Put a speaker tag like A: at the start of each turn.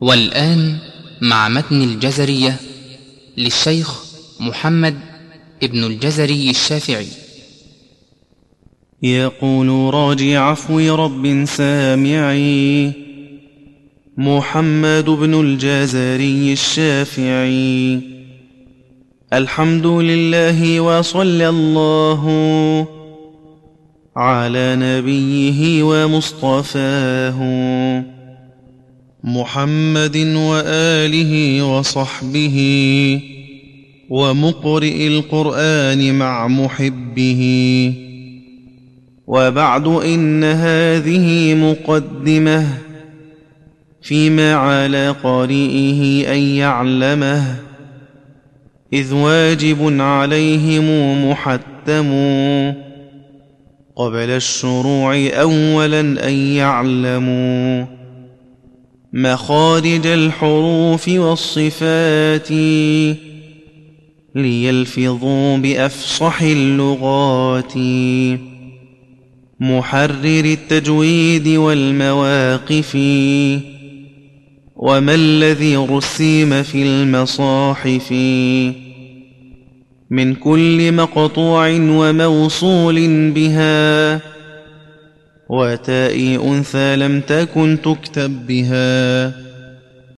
A: والآن مع متن الجزرية للشيخ محمد ابن الجزري الشافعي.
B: يقول راجي عفو رب سامعي محمد بن الجزري الشافعي. الحمد لله وصلى الله على نبيه ومصطفاه. محمد وآله وصحبه ومقرئ القرآن مع محبه. وبعد إن هذه مقدمة فيما على قارئه أن يعلمه إذ واجب عليهم محتم قبل الشروع اولا أن يعلموا. مخارج الحروف والصفات ليلفظوا بأفصح اللغات. محرر التجويد والمواقف. وما الذي رسيم في المصاحف. من كل مقطوع وموصول بها. وتاء أنثى لم تكن تكتب بها.